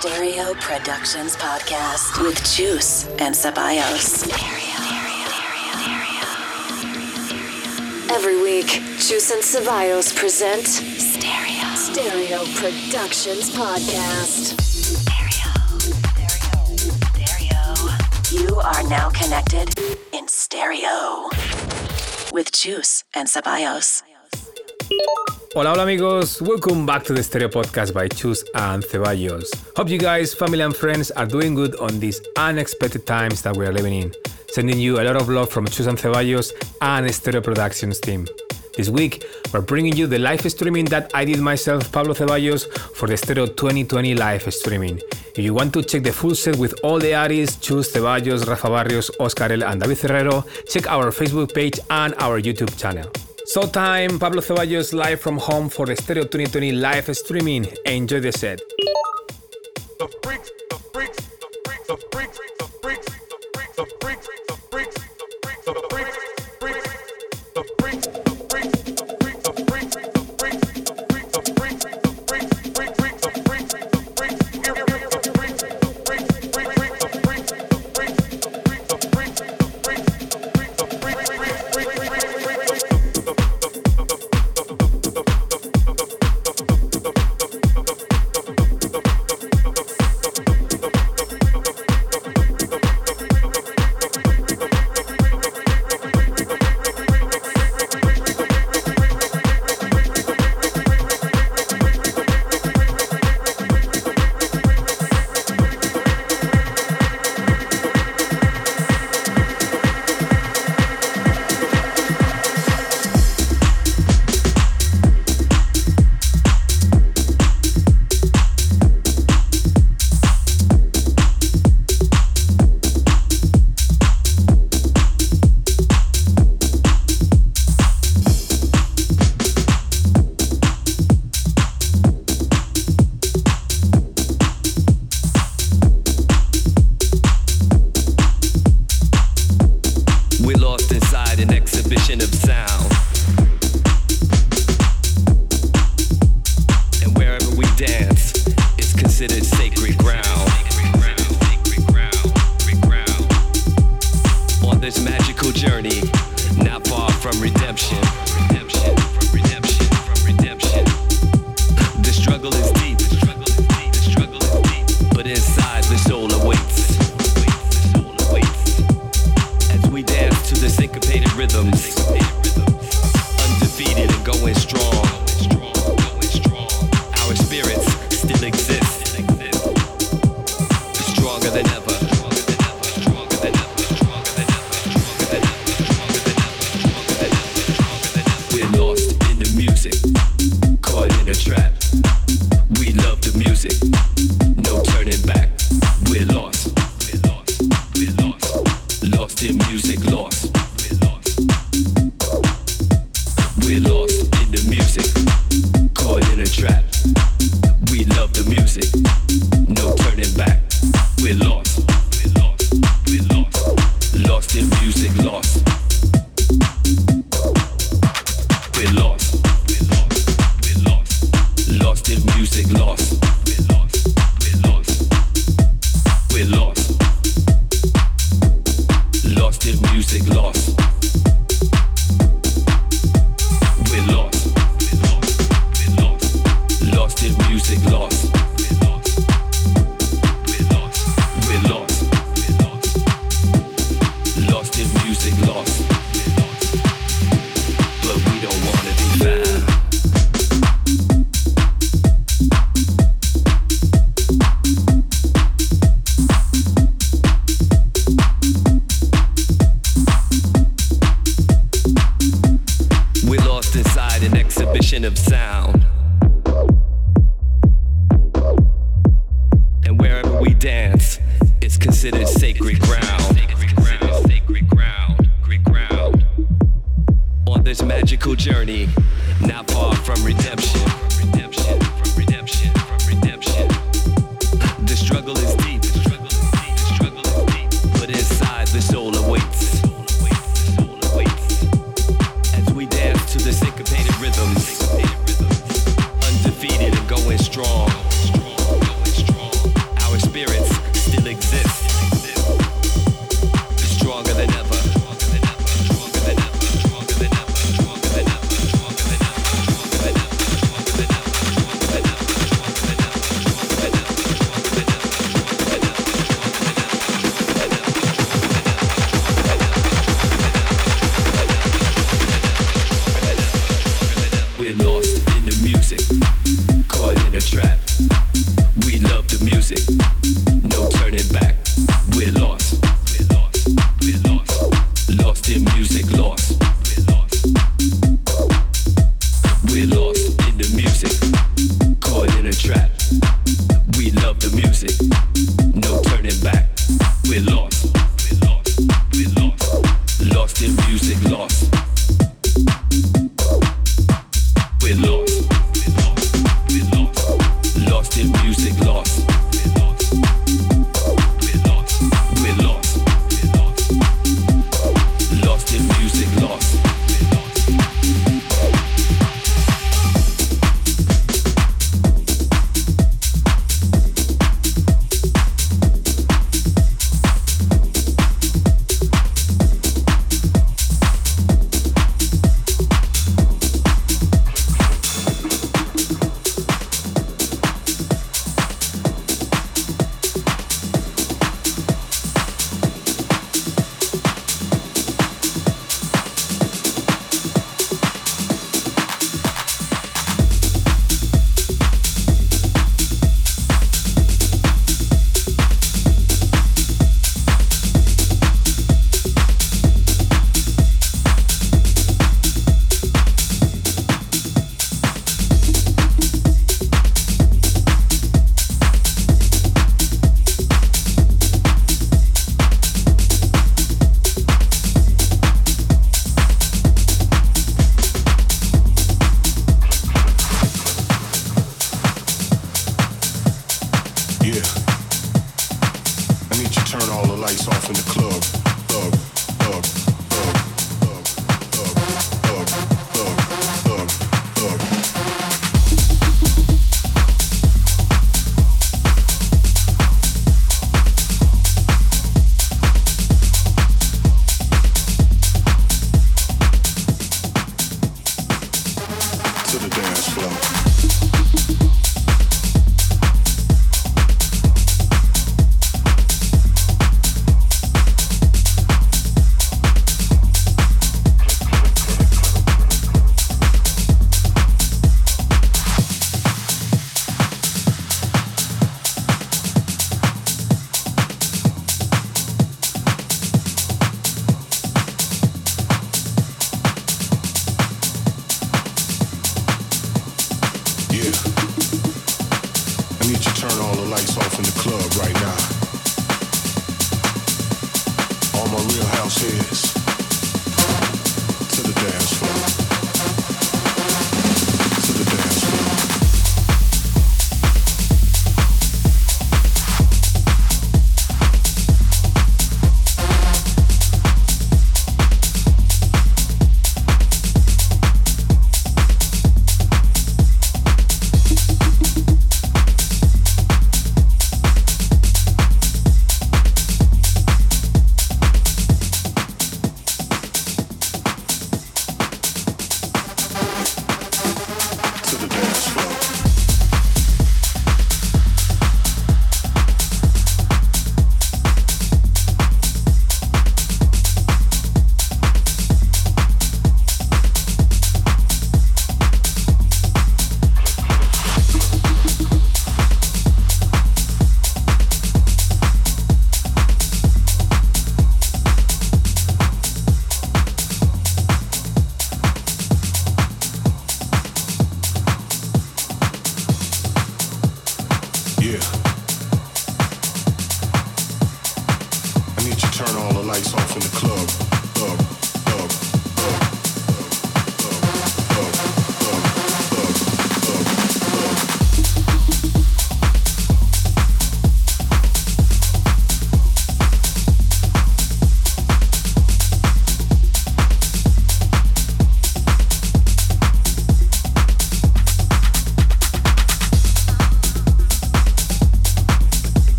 Stereo Productions podcast with Chus and Ceballos. Every week, Chus and Ceballos present Stereo Stereo Productions podcast. You are now connected in stereo with Chus and Ceballos. Hola, hola amigos. Welcome back to the Stereo Podcast by Chus and Ceballos. Hope you guys, family and friends are doing good on these unexpected times that we are living in. Sending you a lot of love from Chus and Ceballos and Stereo Productions team. This week, we're bringing you the live streaming that I did myself, Pablo Ceballos, for the Stereo 2020 live streaming. If you want to check the full set with all the artists, Chus, Ceballos, Rafa Barrios, Oscar L, and David Ferrero, check our Facebook page and our YouTube channel. So time, Pablo Ceballos live from home for the Stereo 2020 live streaming. Enjoy the set. The freaks, the freaks, the freaks, the freaks, the freaks, the freaks, the freaks, lost music, lost. We're lost, we're lost, we're lost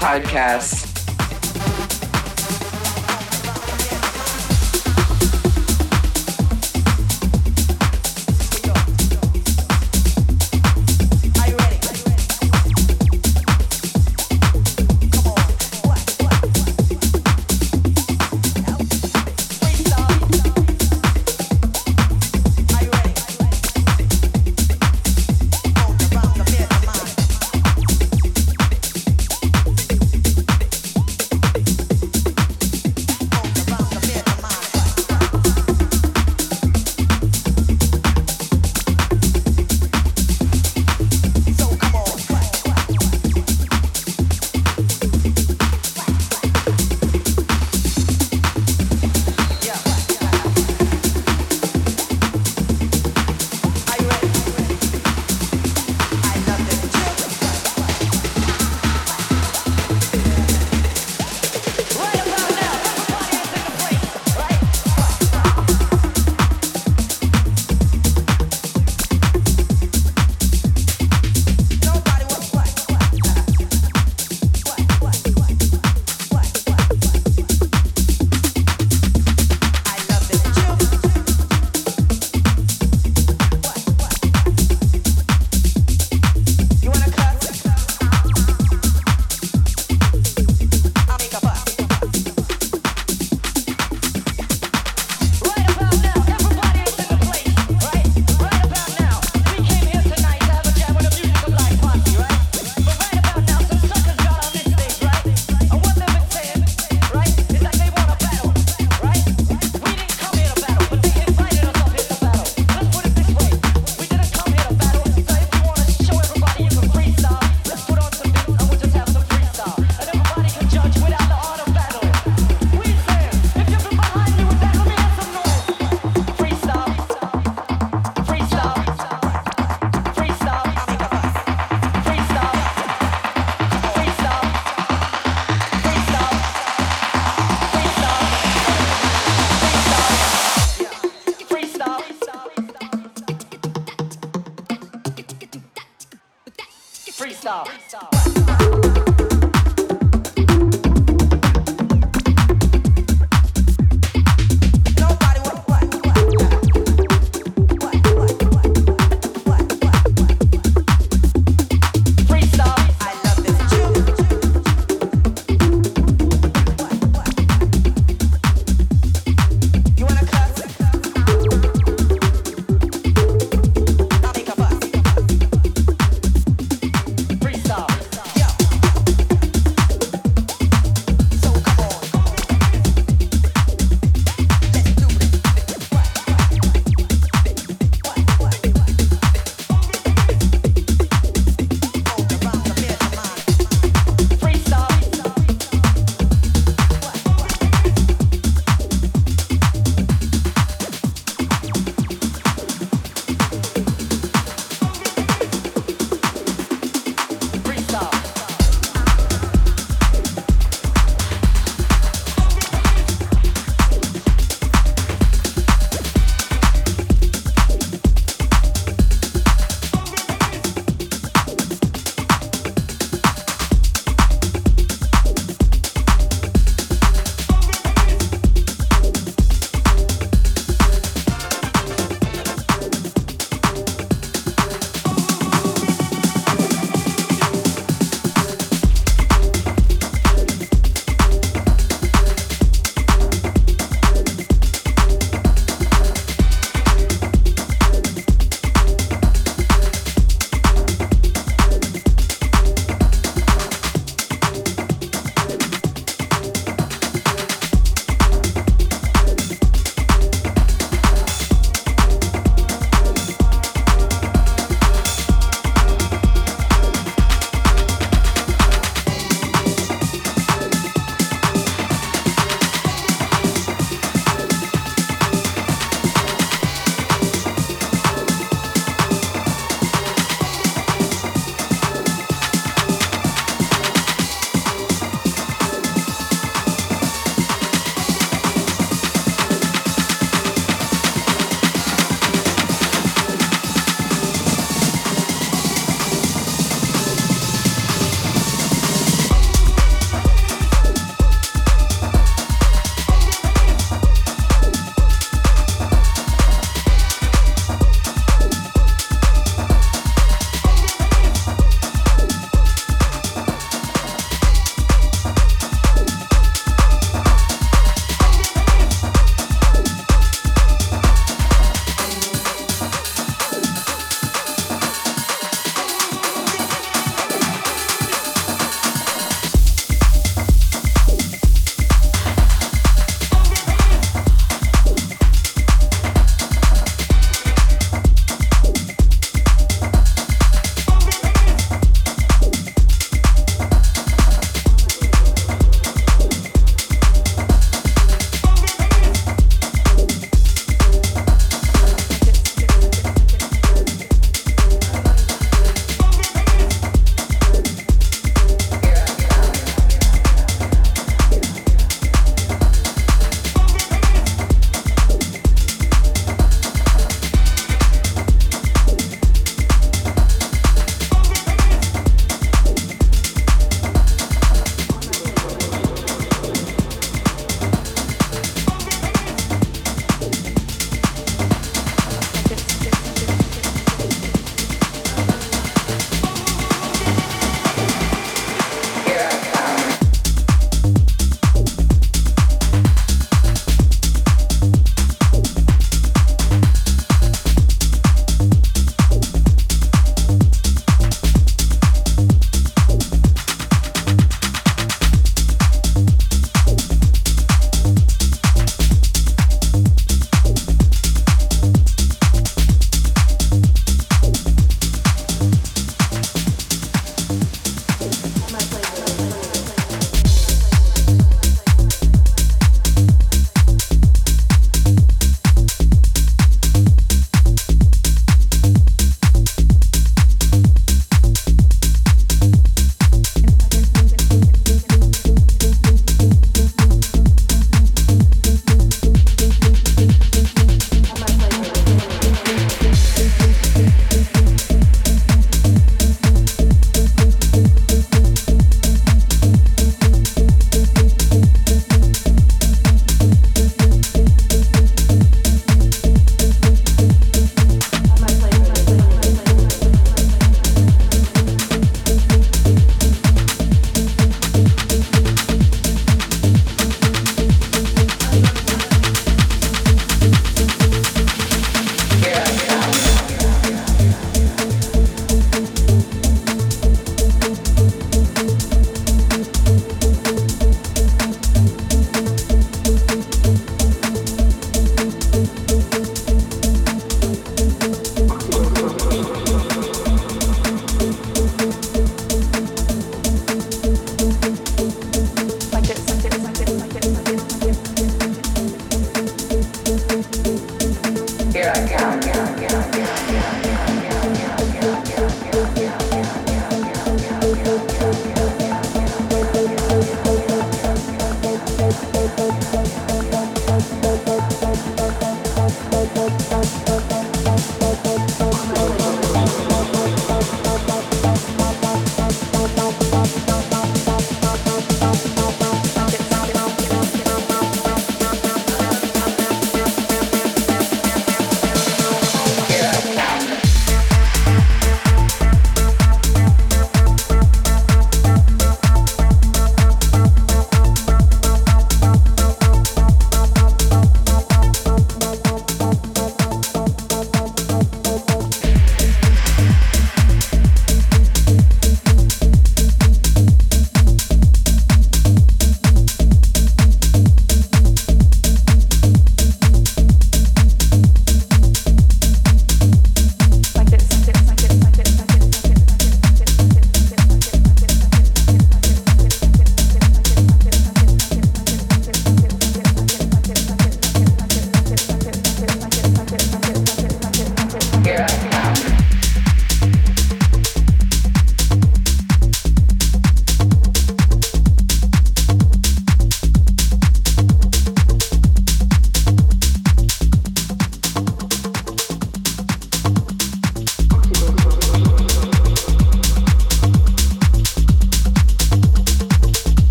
podcast.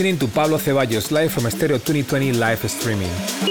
Listening to Pablo Ceballos live from Stereo 2020 live streaming.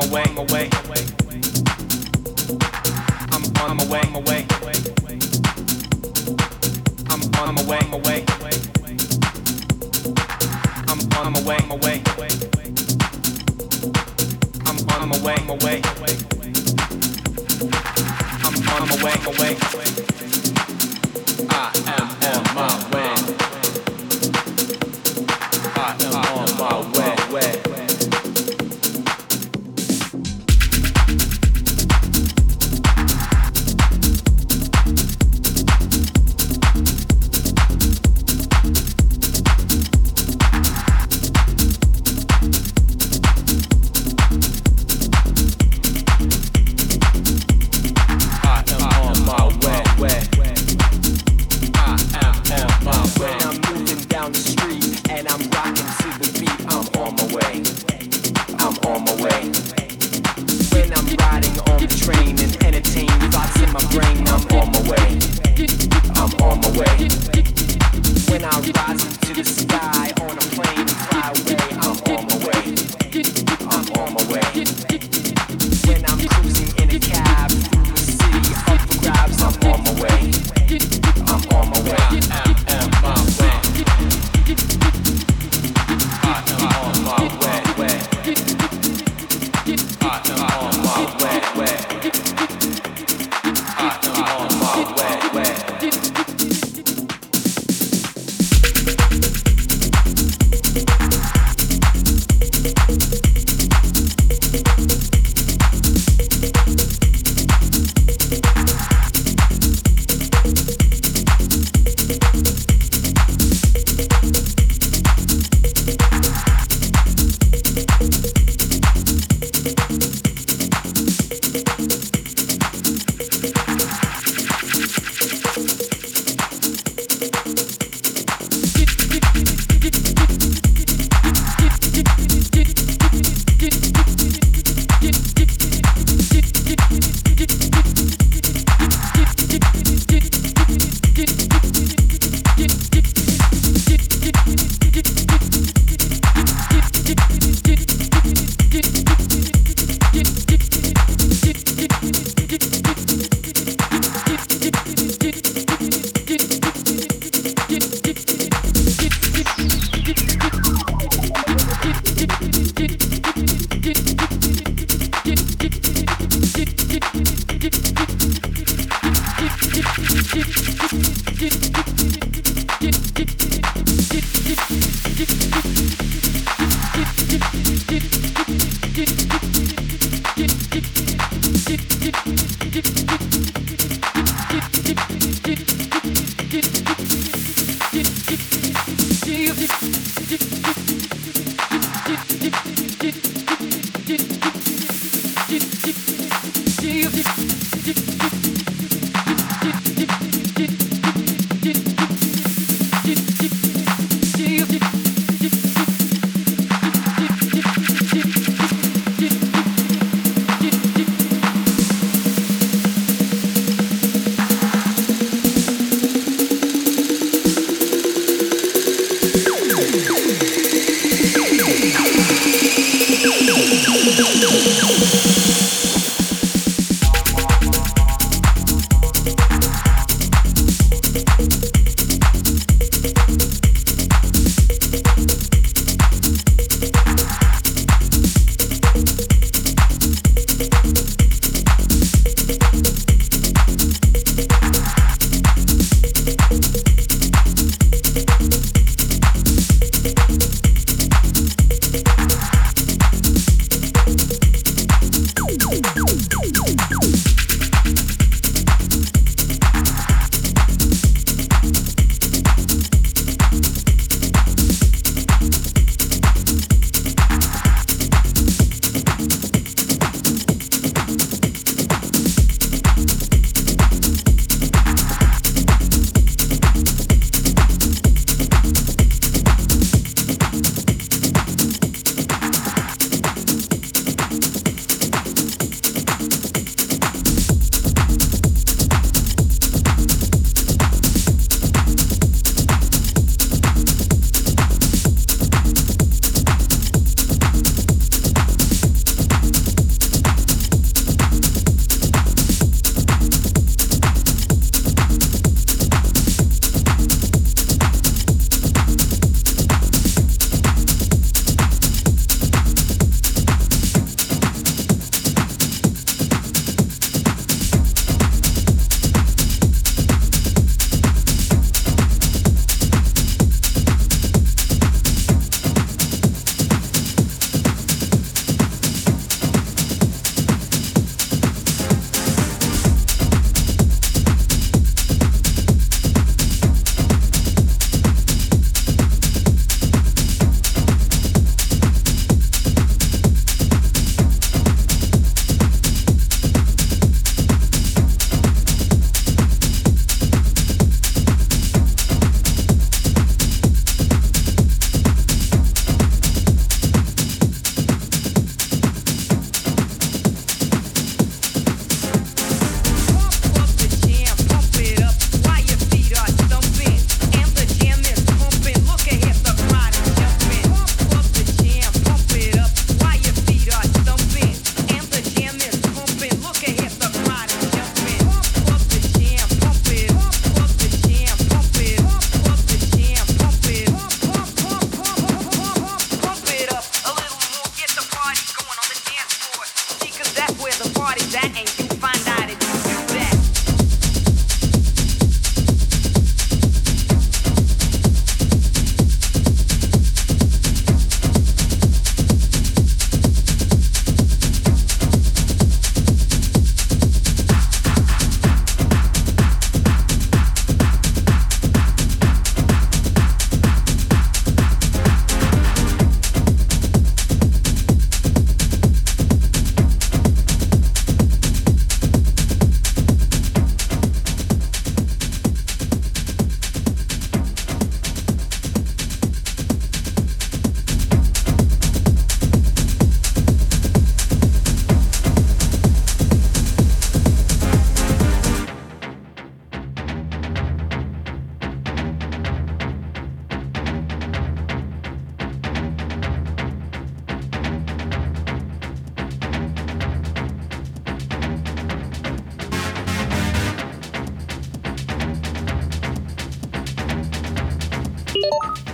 on my way, I'm away. I'm on my way, I'm on my way, I'm on my way, I'm on my way, I'm on my way, I am on my way.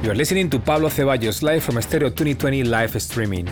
You're listening to Pablo Ceballos live from Stereo 2020 live streaming.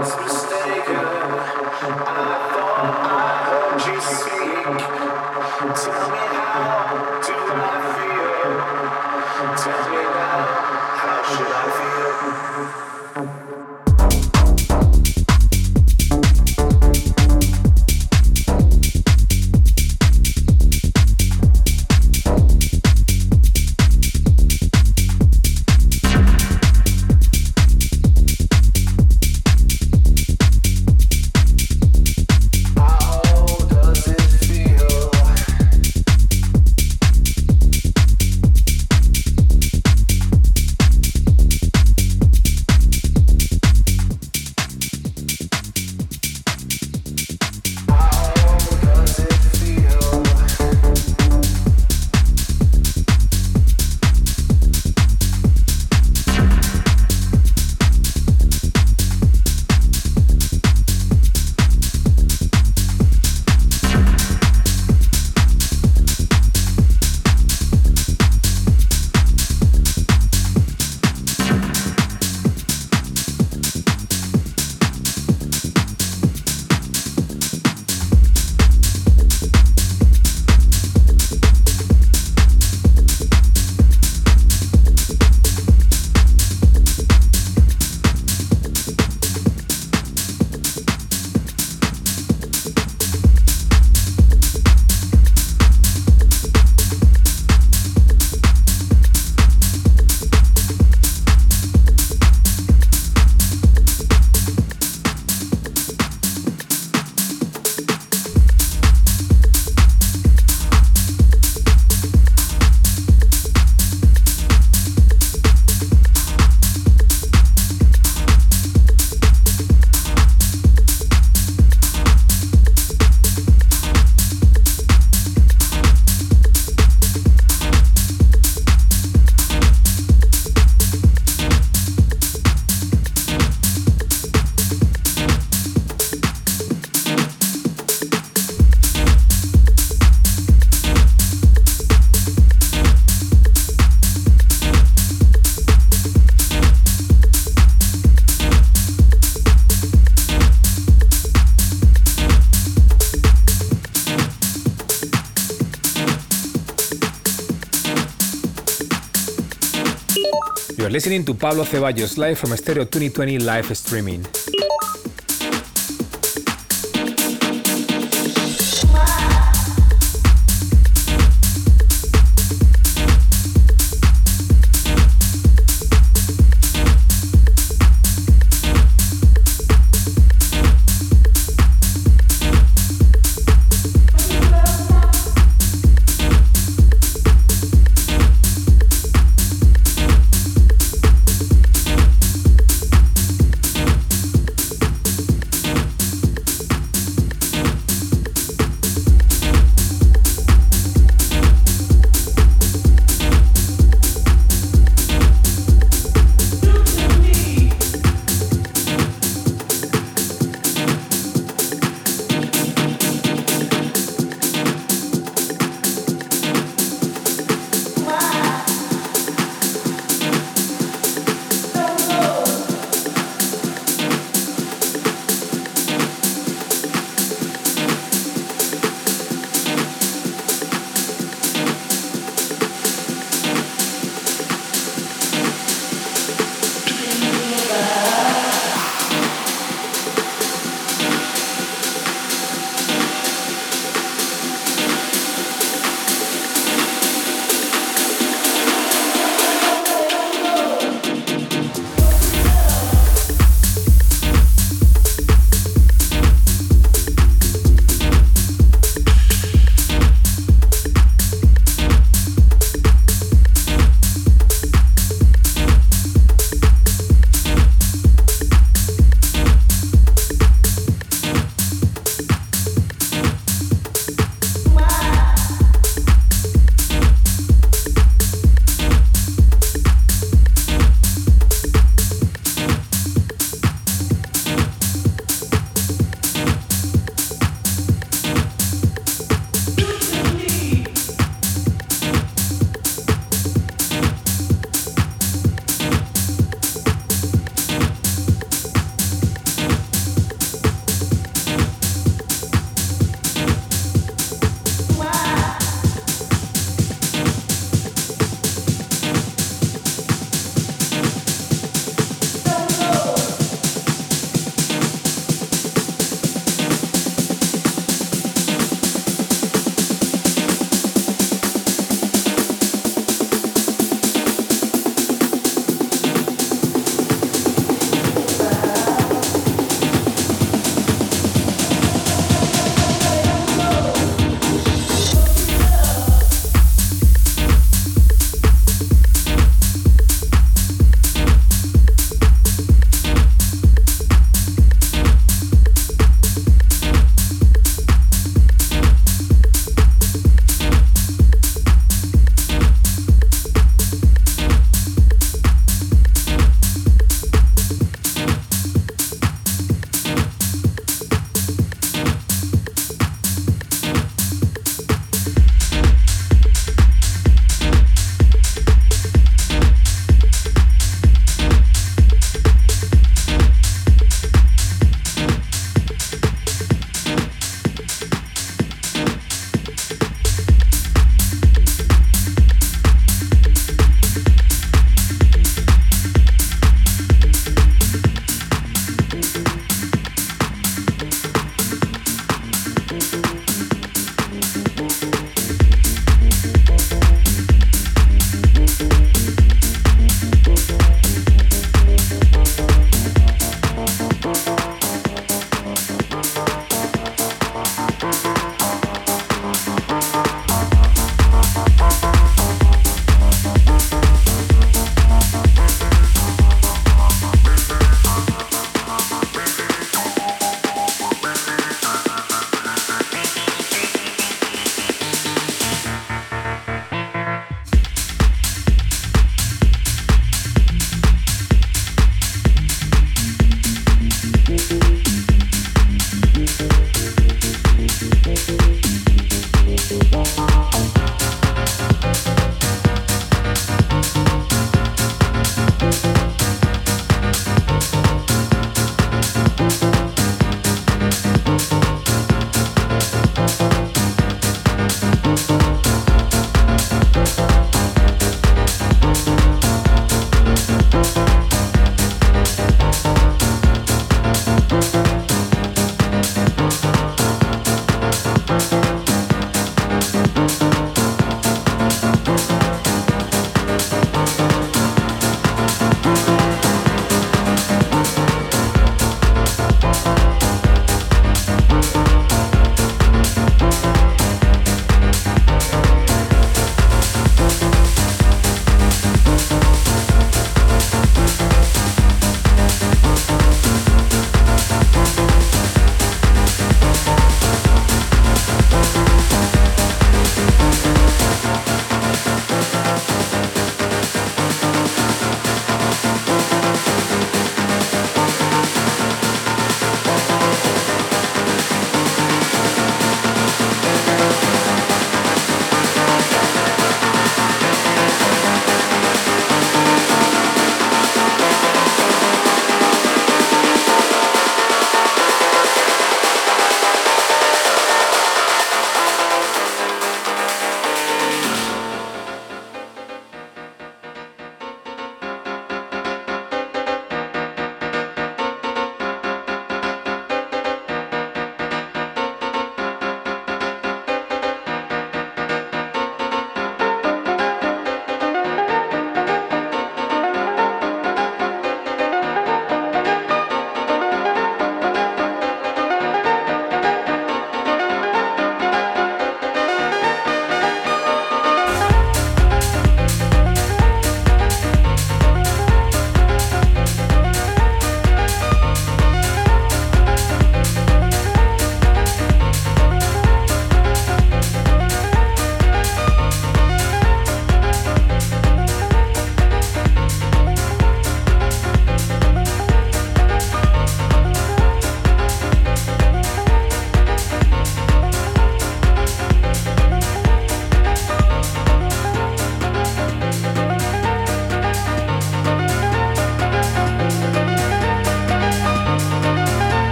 house. listening to Pablo Ceballos live from Stereo 2020 live streaming.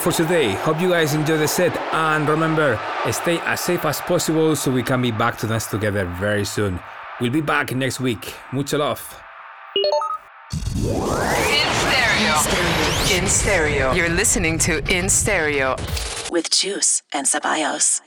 For today. Hope you guys enjoy the set and remember, stay as safe as possible so we can be back to dance together very soon. We'll be back next week. Mucho love. In stereo. In stereo. You're listening to In Stereo. with Chus and Ceballos.